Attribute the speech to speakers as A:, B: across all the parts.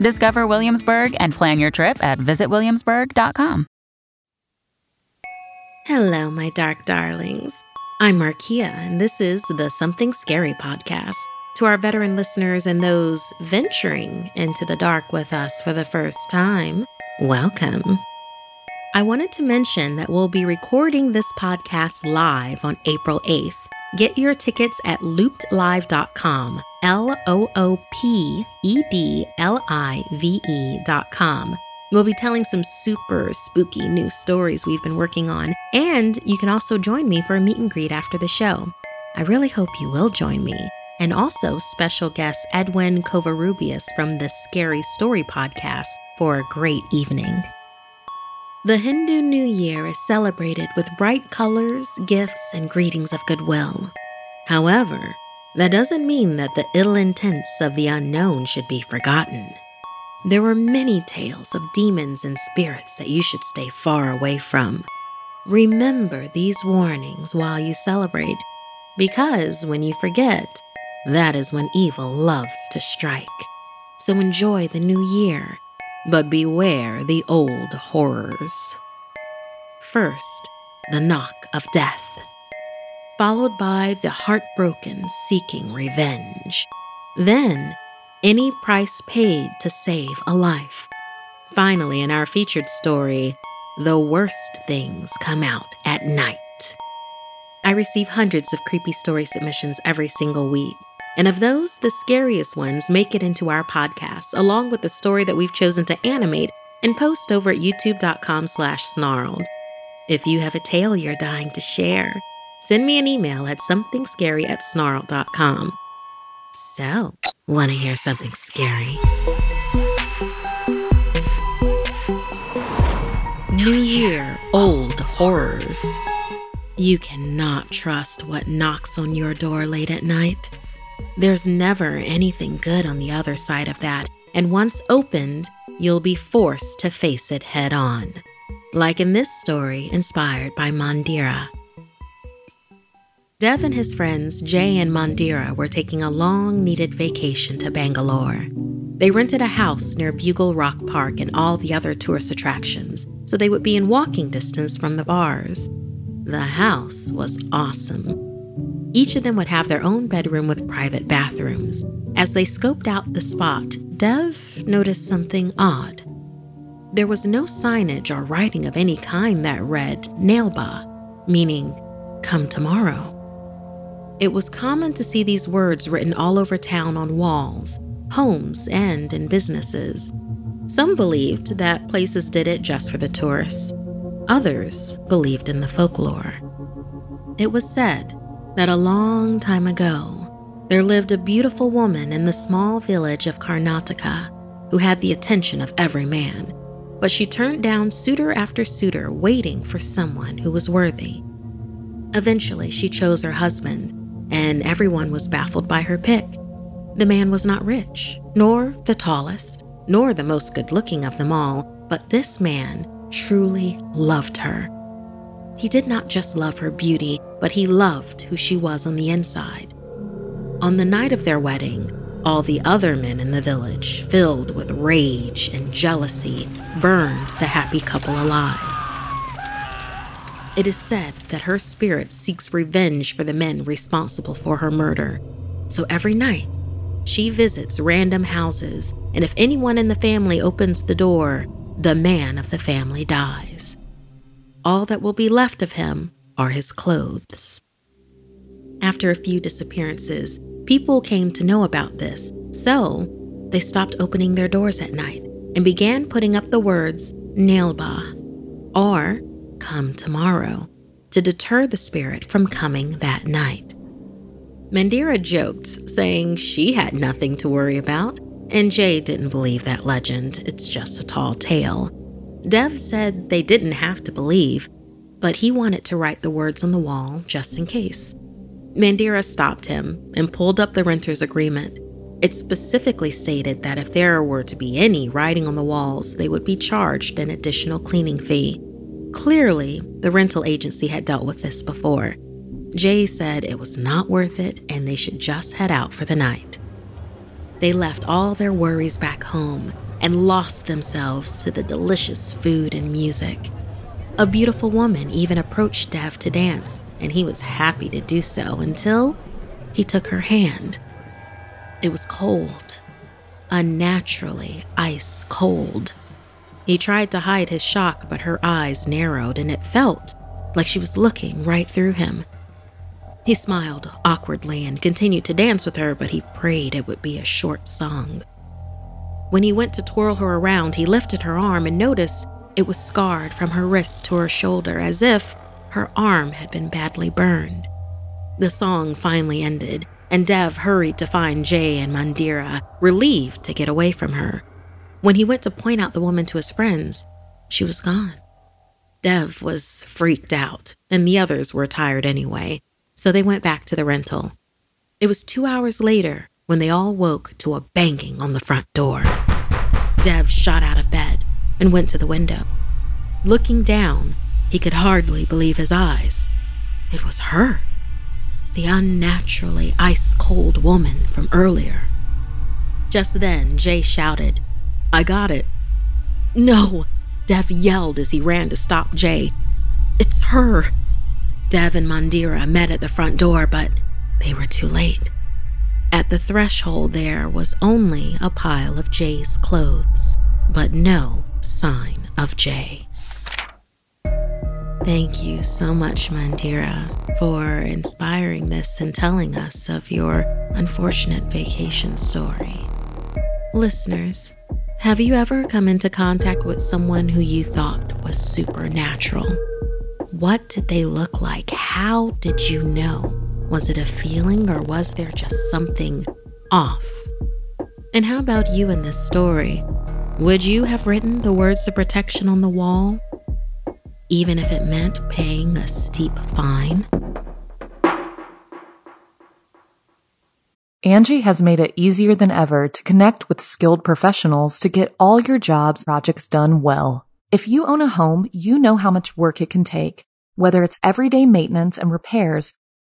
A: Discover Williamsburg and plan your trip at visitwilliamsburg.com.
B: Hello, my dark darlings. I'm Markia, and this is the Something Scary podcast. To our veteran listeners and those venturing into the dark with us for the first time, welcome. I wanted to mention that we'll be recording this podcast live on April 8th. Get your tickets at loopedlive.com. L O O P E D L I V E.com. We'll be telling some super spooky new stories we've been working on, and you can also join me for a meet and greet after the show. I really hope you will join me. And also, special guest Edwin Covarrubias from the Scary Story podcast for a great evening. The Hindu New Year is celebrated with bright colors, gifts, and greetings of goodwill. However, that doesn't mean that the ill intents of the unknown should be forgotten. There are many tales of demons and spirits that you should stay far away from. Remember these warnings while you celebrate, because when you forget, that is when evil loves to strike. So enjoy the new year, but beware the old horrors. First, the knock of death followed by the heartbroken seeking revenge. Then, any price paid to save a life. Finally, in our featured story, the worst things come out at night. I receive hundreds of creepy story submissions every single week. And of those, the scariest ones make it into our podcast, along with the story that we've chosen to animate and post over at youtube.com slash snarled. If you have a tale you're dying to share, send me an email at somethingscary at snarled.com. So, want to hear something scary? New Year, old horrors. You cannot trust what knocks on your door late at night. There's never anything good on the other side of that, and once opened, you'll be forced to face it head on. Like in this story inspired by Mandira. Dev and his friends, Jay and Mandira, were taking a long needed vacation to Bangalore. They rented a house near Bugle Rock Park and all the other tourist attractions, so they would be in walking distance from the bars. The house was awesome. Each of them would have their own bedroom with private bathrooms. As they scoped out the spot, Dev noticed something odd. There was no signage or writing of any kind that read Nale Ba, meaning come tomorrow. It was common to see these words written all over town on walls, homes, and in businesses. Some believed that places did it just for the tourists. Others believed in the folklore. It was said that a long time ago, there lived a beautiful woman in the small village of Karnataka who had the attention of every man, but she turned down suitor after suitor waiting for someone who was worthy. Eventually, she chose her husband and everyone was baffled by her pick. The man was not rich, nor the tallest, nor the most good looking of them all, but this man truly loved her. He did not just love her beauty, but he loved who she was on the inside. On the night of their wedding, all the other men in the village, filled with rage and jealousy, burned the happy couple alive. It is said that her spirit seeks revenge for the men responsible for her murder. So every night, she visits random houses, and if anyone in the family opens the door, the man of the family dies. All that will be left of him are his clothes. After a few disappearances, people came to know about this, so they stopped opening their doors at night and began putting up the words Nale Ba or Come Tomorrow to deter the spirit from coming that night. Mandira joked, saying she had nothing to worry about, and Jay didn't believe that legend. It's just a tall tale. Dev said they didn't have to believe, but he wanted to write the words on the wall just in case. Mandira stopped him and pulled up the renter's agreement. It specifically stated that if there were to be any writing on the walls, they would be charged an additional cleaning fee. Clearly, the rental agency had dealt with this before. Jay said it was not worth it and they should just head out for the night. They left all their worries back home and lost themselves to the delicious food and music. A beautiful woman even approached Dev to dance, and he was happy to do so until he took her hand. It was cold, unnaturally ice cold. He tried to hide his shock, but her eyes narrowed, and it felt like she was looking right through him. He smiled awkwardly and continued to dance with her, but he prayed it would be a short song. When he went to twirl her around, he lifted her arm and noticed it was scarred from her wrist to her shoulder as if her arm had been badly burned. The song finally ended, and Dev hurried to find Jay and Mandira, relieved to get away from her. When he went to point out the woman to his friends, she was gone. Dev was freaked out, and the others were tired anyway so they went back to the rental. It was two hours later when they all woke to a banging on the front door. Dev shot out of bed and went to the window. Looking down, he could hardly believe his eyes. It was her, the unnaturally ice cold woman from earlier. Just then, Jay shouted, I got it. No! Dev yelled as he ran to stop Jay. It's her! Dev and Mandira met at the front door, but they were too late. At the threshold, there was only a pile of Jay's clothes, but no sign of Jay. Thank you so much, Mandira, for inspiring this and telling us of your unfortunate vacation story. Listeners, have you ever come into contact with someone who you thought was supernatural? What did they look like? How did you know? Was it a feeling or was there just something off? And how about you in this story? Would you have written the words of protection on the wall? Even if it meant paying a steep fine?
C: Angi has made it easier than ever to connect with skilled professionals to get all your jobs projects done well. If you own a home, you know how much work it can take whether it's everyday maintenance and repairs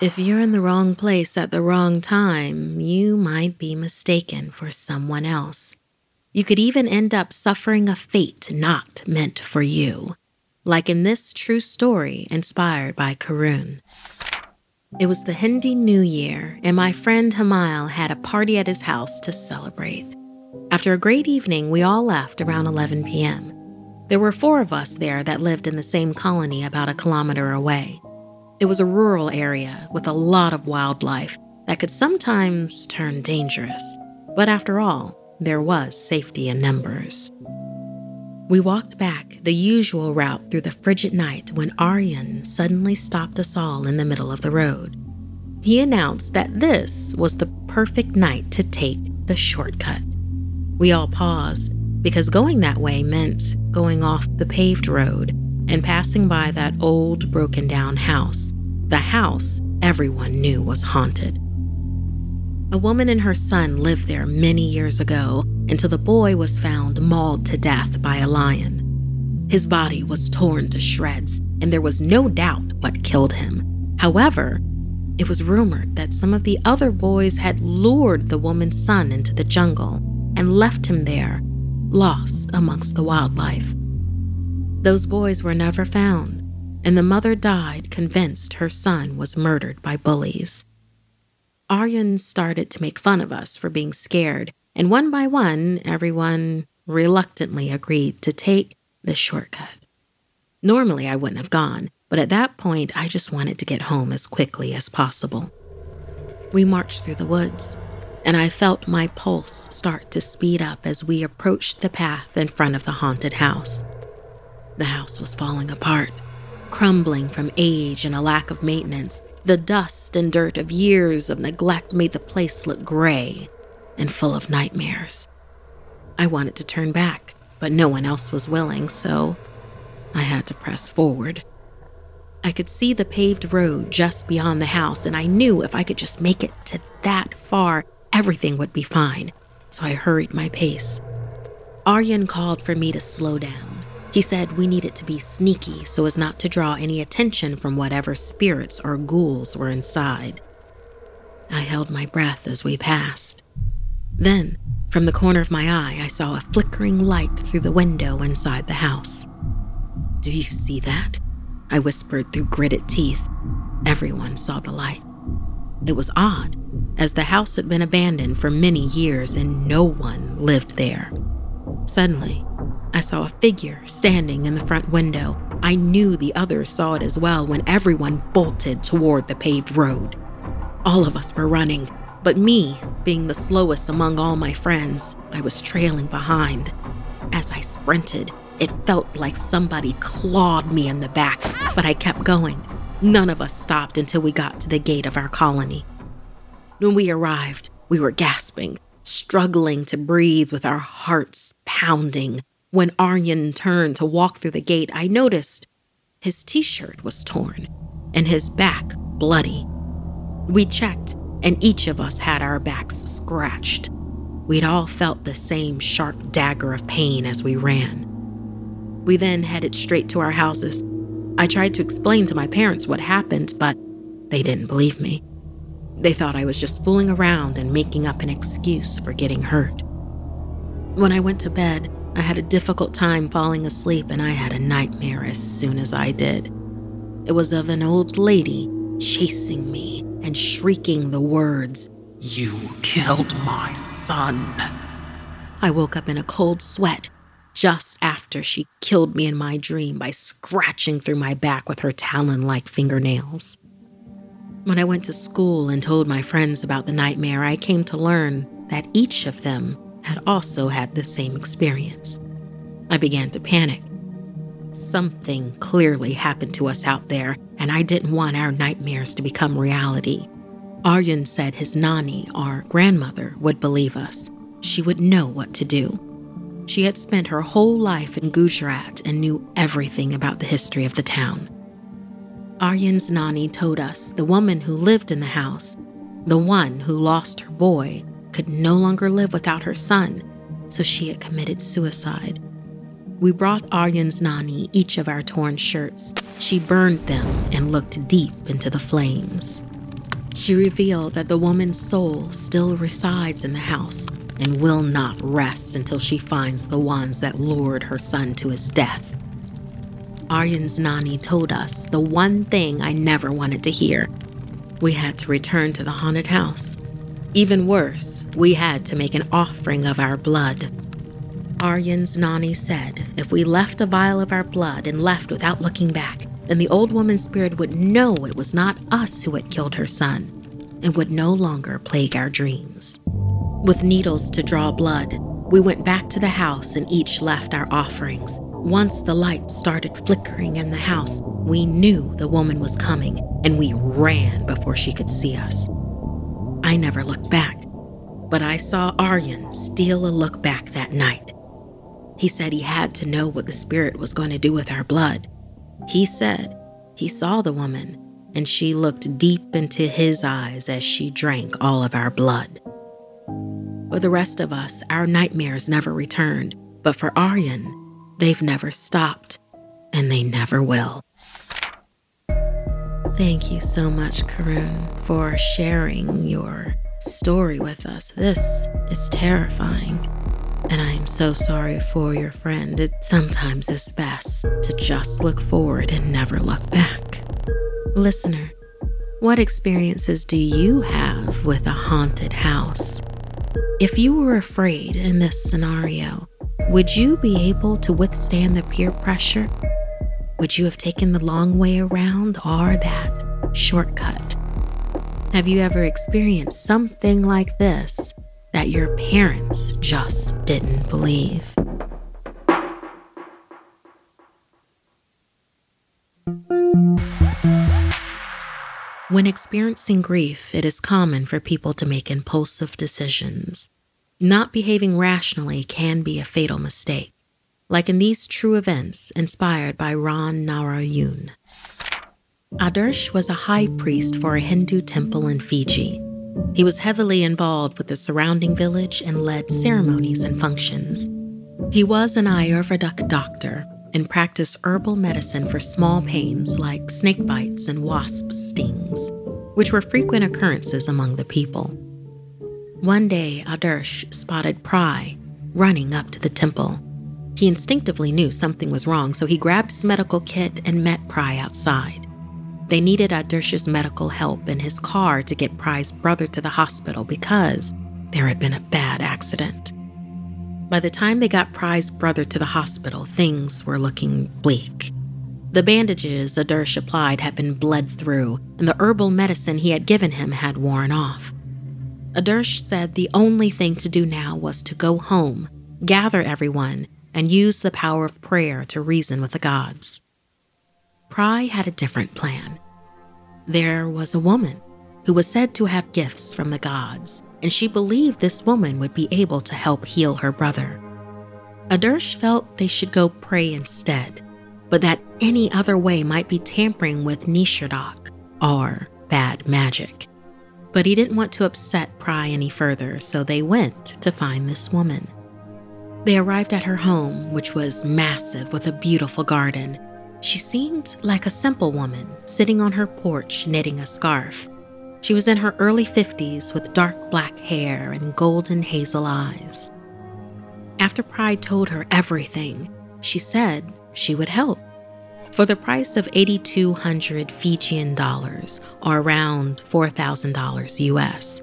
B: If you're in the wrong place at the wrong time, you might be mistaken for someone else. You could even end up suffering a fate not meant for you, like in this true story inspired by Karun. It was the Hindi New Year, and my friend Hamal had a party at his house to celebrate. After a great evening, we all left around 11 p.m. There were four of us there that lived in the same colony about a kilometer away. It was a rural area with a lot of wildlife that could sometimes turn dangerous. But after all, there was safety in numbers. We walked back the usual route through the frigid night when Aryan suddenly stopped us all in the middle of the road. He announced that this was the perfect night to take the shortcut. We all paused because going that way meant going off the paved road and passing by that old broken down house. The house everyone knew was haunted. A woman and her son lived there many years ago until the boy was found mauled to death by a lion. His body was torn to shreds, and there was no doubt what killed him. However, it was rumored that some of the other boys had lured the woman's son into the jungle and left him there, lost amongst the wildlife. Those boys were never found, and the mother died convinced her son was murdered by bullies. Aryan started to make fun of us for being scared, and one by one, everyone reluctantly agreed to take the shortcut. Normally, I wouldn't have gone, but at that point, I just wanted to get home as quickly as possible. We marched through the woods, and I felt my pulse start to speed up as we approached the path in front of the haunted house. The house was falling apart, crumbling from age and a lack of maintenance, the dust and dirt of years of neglect made the place look gray and full of nightmares. I wanted to turn back, but no one else was willing, so I had to press forward. I could see the paved road just beyond the house, and I knew if I could just make it to that far, everything would be fine, so I hurried my pace. Aryan called for me to slow down. He said we needed to be sneaky so as not to draw any attention from whatever spirits or ghouls were inside. I held my breath as we passed. Then, from the corner of my eye, I saw a flickering light through the window inside the house. Do you see that? I whispered through gritted teeth. Everyone saw the light. It was odd, as the house had been abandoned for many years and no one lived there. Suddenly, I saw a figure standing in the front window. I knew the others saw it as well when everyone bolted toward the paved road. All of us were running, but me, being the slowest among all my friends, I was trailing behind. As I sprinted, it felt like somebody clawed me in the back, but I kept going. None of us stopped until we got to the gate of our colony. When we arrived, we were gasping, struggling to breathe with our hearts pounding. When Aryan turned to walk through the gate, I noticed his t shirt was torn and his back bloody. We checked, and each of us had our backs scratched. We'd all felt the same sharp dagger of pain as we ran. We then headed straight to our houses. I tried to explain to my parents what happened, but they didn't believe me. They thought I was just fooling around and making up an excuse for getting hurt. When I went to bed, I had a difficult time falling asleep and I had a nightmare as soon as I did. It was of an old lady chasing me and shrieking the words, You killed my son. I woke up in a cold sweat just after she killed me in my dream by scratching through my back with her talon like fingernails. When I went to school and told my friends about the nightmare, I came to learn that each of them had also had the same experience. I began to panic. Something clearly happened to us out there, and I didn't want our nightmares to become reality. Aryan said his Nani, our grandmother, would believe us. She would know what to do. She had spent her whole life in Gujarat and knew everything about the history of the town. Aryan's Nani told us the woman who lived in the house, the one who lost her boy, could no longer live without her son, so she had committed suicide. We brought Aryan's Nani each of our torn shirts. She burned them and looked deep into the flames. She revealed that the woman's soul still resides in the house and will not rest until she finds the ones that lured her son to his death. Aryan's Nani told us the one thing I never wanted to hear. We had to return to the haunted house. Even worse, we had to make an offering of our blood. Aryan's Nani said if we left a vial of our blood and left without looking back, then the old woman's spirit would know it was not us who had killed her son and would no longer plague our dreams. With needles to draw blood, we went back to the house and each left our offerings. Once the light started flickering in the house, we knew the woman was coming and we ran before she could see us. I never looked back, but I saw Aryan steal a look back that night. He said he had to know what the spirit was going to do with our blood. He said he saw the woman and she looked deep into his eyes as she drank all of our blood. For the rest of us, our nightmares never returned, but for Aryan, they've never stopped, and they never will. Thank you so much, Karun, for sharing your story with us. This is terrifying, and I am so sorry for your friend. It sometimes is best to just look forward and never look back. Listener, what experiences do you have with a haunted house? If you were afraid in this scenario, would you be able to withstand the peer pressure? Would you have taken the long way around or that shortcut? Have you ever experienced something like this that your parents just didn't believe? When experiencing grief, it is common for people to make impulsive decisions. Not behaving rationally can be a fatal mistake, like in these true events inspired by Ram Narayan. Adarsh was a high priest for a Hindu temple in Fiji. He was heavily involved with the surrounding village and led ceremonies and functions. He was an Ayurvedic doctor and practice herbal medicine for small pains like snake bites and wasp stings, which were frequent occurrences among the people. One day, Adarsh spotted Pry running up to the temple. He instinctively knew something was wrong, so he grabbed his medical kit and met Pry outside. They needed Adarsh's medical help in his car to get Pry's brother to the hospital because there had been a bad accident. By the time they got Pry's brother to the hospital, things were looking bleak. The bandages Adarsh applied had been bled through, and the herbal medicine he had given him had worn off. Adarsh said the only thing to do now was to go home, gather everyone, and use the power of prayer to reason with the gods. Pry had a different plan. There was a woman who was said to have gifts from the gods and she believed this woman would be able to help heal her brother. Adarsh felt they should go pray instead, but that any other way might be tampering with Nishadak or bad magic. But he didn't want to upset Pry any further, so they went to find this woman. They arrived at her home, which was massive with a beautiful garden. She seemed like a simple woman sitting on her porch knitting a scarf. She was in her early 50s with dark black hair and golden hazel eyes. After Pry told her everything, she said she would help. For the price of 8,200 Fijian dollars, or around $4,000 US.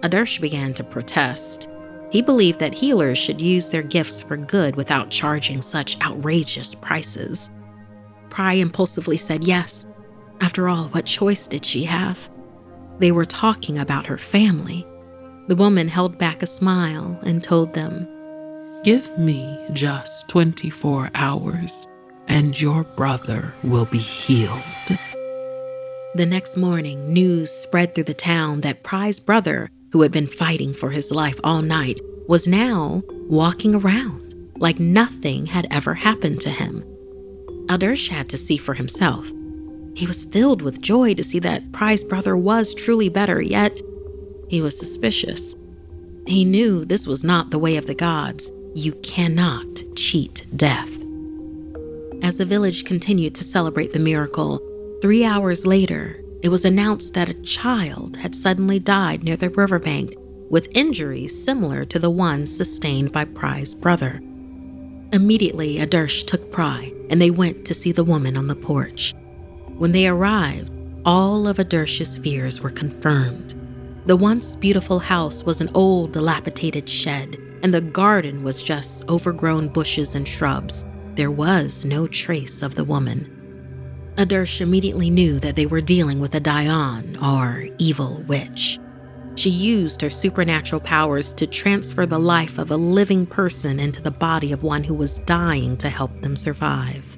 B: Adarsh began to protest. He believed that healers should use their gifts for good without charging such outrageous prices. Pry impulsively said yes. After all, what choice did she have? They were talking about her family. The woman held back a smile and told them,
D: Give me just 24 hours, and your brother will be healed.
B: The next morning, news spread through the town that Pry's brother, who had been fighting for his life all night, was now walking around like nothing had ever happened to him. Adarsh had to see for himself. He was filled with joy to see that Pry's brother was truly better, yet he was suspicious. He knew this was not the way of the gods. You cannot cheat death. As the village continued to celebrate the miracle, three hours later, it was announced that a child had suddenly died near the riverbank with injuries similar to the ones sustained by Pry's brother. Immediately, Adarsh took Pry and they went to see the woman on the porch. When they arrived, all of Adarsh's fears were confirmed. The once beautiful house was an old, dilapidated shed, and the garden was just overgrown bushes and shrubs. There was no trace of the woman. Adarsh immediately knew that they were dealing with a Dayan, or evil witch. She used her supernatural powers to transfer the life of a living person into the body of one who was dying to help them survive.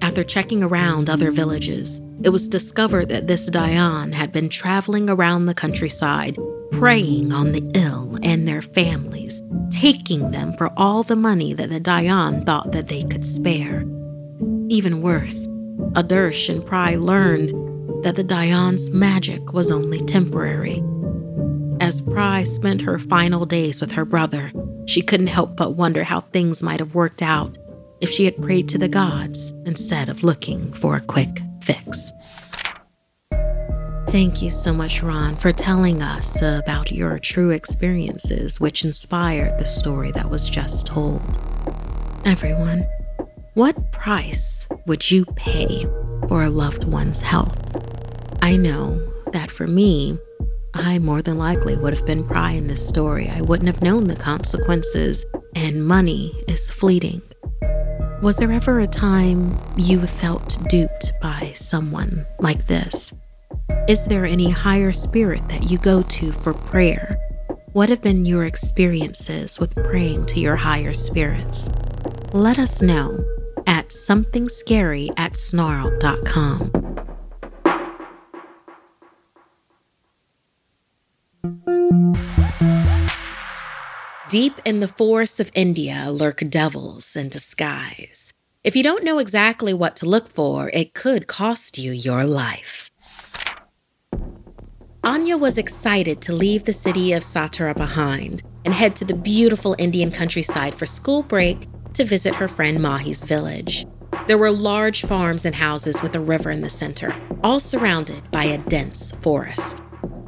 B: After checking around other villages, it was discovered that this Dayan had been traveling around the countryside, preying on the ill and their families, taking them for all the money that the Dayan thought that they could spare. Even worse, Adarsh and Pry learned that the Dayan's magic was only temporary. As Pry spent her final days with her brother, she couldn't help but wonder how things might have worked out if she had prayed to the gods instead of looking for a quick fix. Thank you so much, Ron, for telling us about your true experiences, which inspired the story that was just told. Everyone, what price would you pay for a loved one's health? I know that for me, I more than likely would have been Pry in this story. I wouldn't have known the consequences, and money is fleeting. Was there ever a time you felt duped by someone like this? Is there any higher spirit that you go to for prayer? What have been your experiences with praying to your higher spirits? Let us know at somethingscary at snarled.com. Deep in the forests of India lurk devils in disguise. If you don't know exactly what to look for, it could cost you your life. Anya was excited to leave the city of Satara behind and head to the beautiful Indian countryside for school break to visit her friend Mahi's village. There were large farms and houses with a river in the center, all surrounded by a dense forest.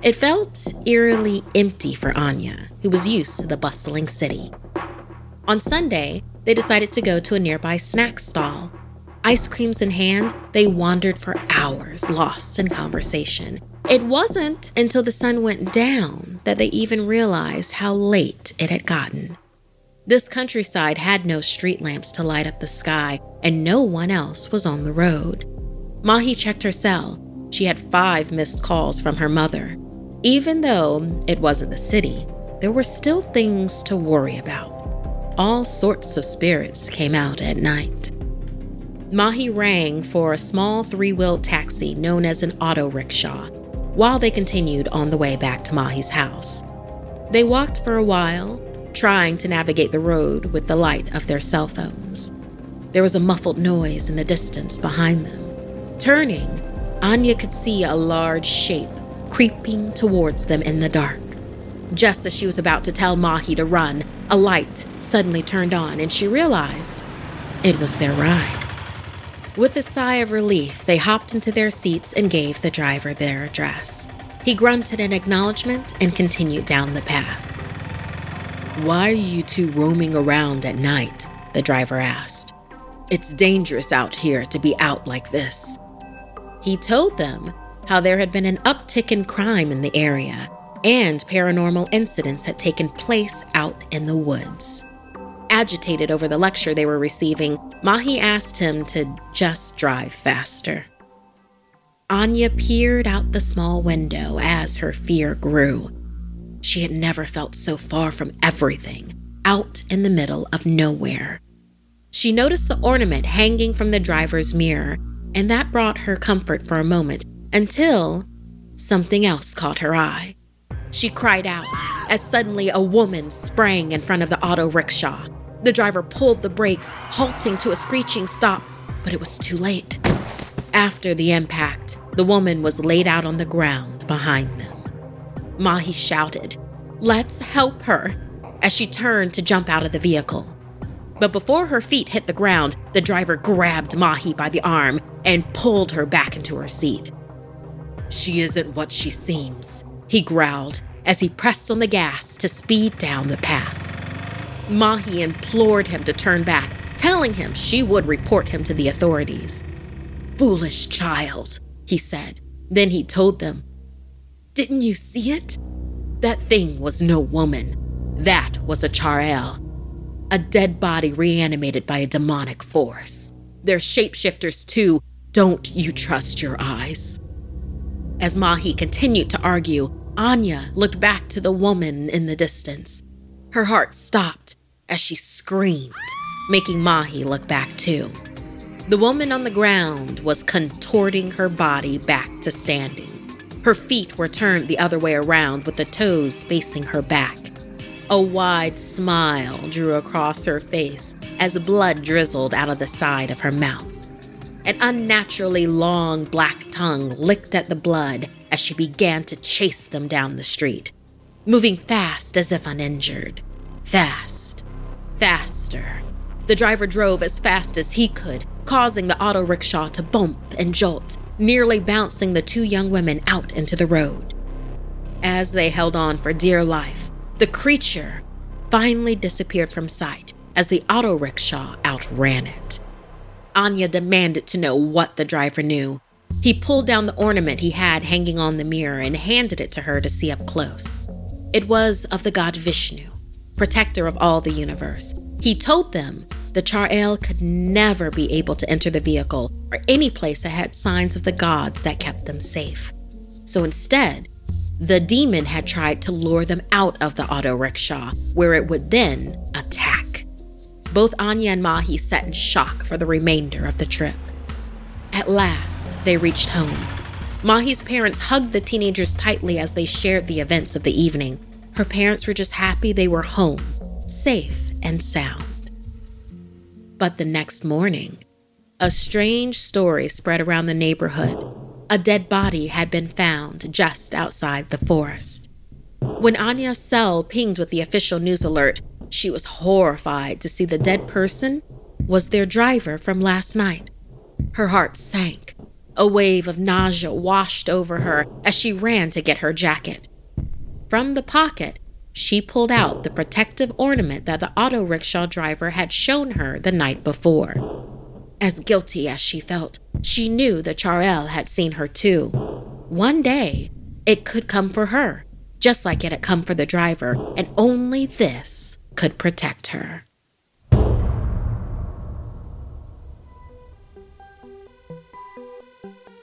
B: It felt eerily empty for Anya, who was used to the bustling city. On Sunday, they decided to go to a nearby snack stall. Ice creams in hand, they wandered for hours, lost in conversation. It wasn't until the sun went down that they even realized how late it had gotten. This countryside had no street lamps to light up the sky, and no one else was on the road. Mahi checked her cell. She had five missed calls from her mother. Even though it wasn't the city, there were still things to worry about. All sorts of spirits came out at night. Mahi rang for a small three wheeled taxi known as an auto rickshaw while they continued on the way back to Mahi's house. They walked for a while, trying to navigate the road with the light of their cell phones. There was a muffled noise in the distance behind them. Turning, Anya could see a large shape creeping towards them in the dark. Just as she was about to tell Mahi to run, a light suddenly turned on and she realized it was their ride. With a sigh of relief, they hopped into their seats and gave the driver their address. He grunted an acknowledgement and continued down the path. Why are you two roaming around at night? The driver asked. It's dangerous out here to be out like this. He told them how there had been an uptick in crime in the area and paranormal incidents had taken place out in the woods. Agitated over the lecture they were receiving, Mahi asked him to just drive faster. Anya peered out the small window as her fear grew. She had never felt so far from everything, out in the middle of nowhere. She noticed the ornament hanging from the driver's mirror, and that brought her comfort for a moment until something else caught her eye. She cried out as suddenly a woman sprang in front of the auto rickshaw. The driver pulled the brakes, halting to a screeching stop, but it was too late. After the impact, the woman was laid out on the ground behind them. Mahi shouted, Let's help her, as she turned to jump out of the vehicle. But before her feet hit the ground, the driver grabbed Mahi by the arm and pulled her back into her seat. She isn't what she seems, he growled as he pressed on the gas to speed down the path. Mahi implored him to turn back, telling him she would report him to the authorities. Foolish child, he said. Then he told them, Didn't you see it? That thing was no woman. That was a Churel, a dead body reanimated by a demonic force. They're shapeshifters too. Don't you trust your eyes? As Mahi continued to argue, Anya looked back to the woman in the distance. Her heart stopped as she screamed, making Mahi look back too. The woman on the ground was contorting her body back to standing. Her feet were turned the other way around with the toes facing her back. A wide smile drew across her face as blood drizzled out of the side of her mouth. An unnaturally long black tongue licked at the blood as she began to chase them down the street, moving fast as if uninjured. Fast. Faster. The driver drove as fast as he could, causing the auto rickshaw to bump and jolt, nearly bouncing the two young women out into the road. As they held on for dear life, the creature finally disappeared from sight as the auto rickshaw outran it. Anya demanded to know what the driver knew. He pulled down the ornament he had hanging on the mirror and handed it to her to see up close. It was of the god Vishnu, protector of all the universe. He told them the Churel could never be able to enter the vehicle or any place that had signs of the gods that kept them safe. So instead, the demon had tried to lure them out of the auto rickshaw, where it would then attack. Both Anya and Mahi sat in shock for the remainder of the trip. At last, they reached home. Mahi's parents hugged the teenagers tightly as they shared the events of the evening. Her parents were just happy they were home, safe and sound. But the next morning, a strange story spread around the neighborhood a dead body had been found just outside the forest. When Anya's cell pinged with the official news alert, she was horrified to see the dead person was their driver from last night. Her heart sank. A wave of nausea washed over her as she ran to get her jacket. From the pocket, she pulled out the protective ornament that the auto rickshaw driver had shown her the night before. As guilty as she felt, she knew that Churel had seen her too. One day, it could come for her, just like it had come for the driver, and only this could protect her.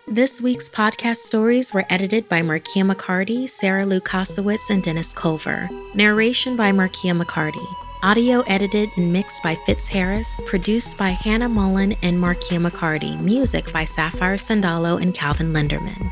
B: This week's podcast stories were edited by Markia McCarty, Sarah Lukasiewicz, and Dennis Culver. Narration by Markia McCarty. Audio edited and mixed by Fitz Harris, produced by Hannah Mullen and Markia McCarty, music by Sapphire Sandalo and Calvin Linderman.